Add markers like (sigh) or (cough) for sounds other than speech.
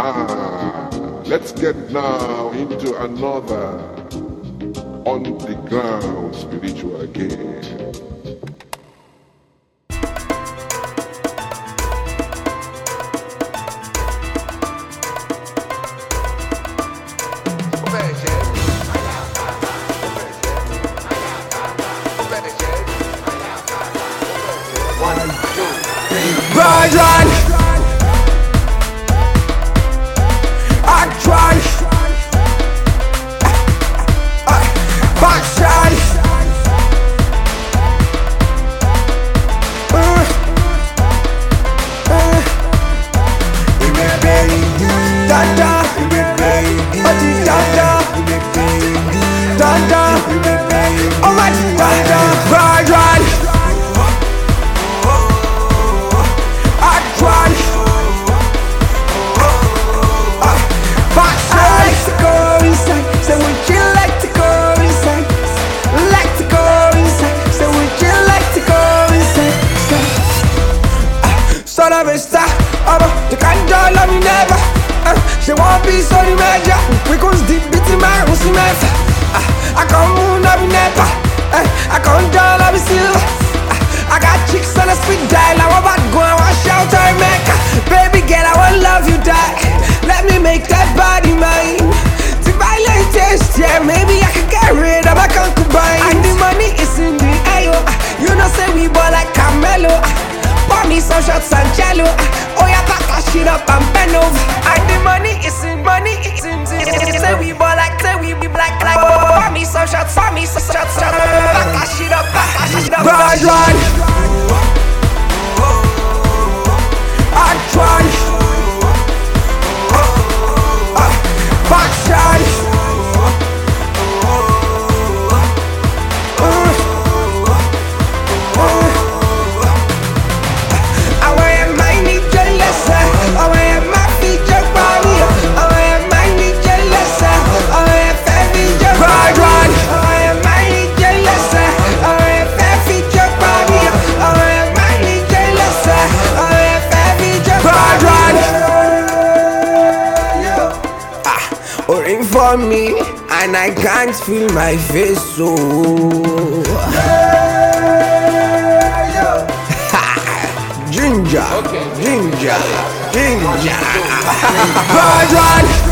Ah, let's get now into another on the ground spiritual game. Run, run. Son of a star, aber du kannst doch love me never. Uh, she won't be so major. We go deep beating my roots in my I come moon love me never. Uh, I come down love me silver. Uh, I got chicks on a speed dial. I want bad go I want shout I make Baby girl, I want love you die. Let me make that body mine. To my latest, yeah, maybe I can get rid of my concubine. And the money is in the air. You know, say we ball like Carmelo. Pour me some shots and jello. Oh, yeah, back that shit up and bend over. And the money is in money, it's in Say we ball like, say we be black, like. Pour me some shots, pour me some shots, shots. For me, and I can't feel my face so. (laughs) Ginger, ginger, ginger. Run, run.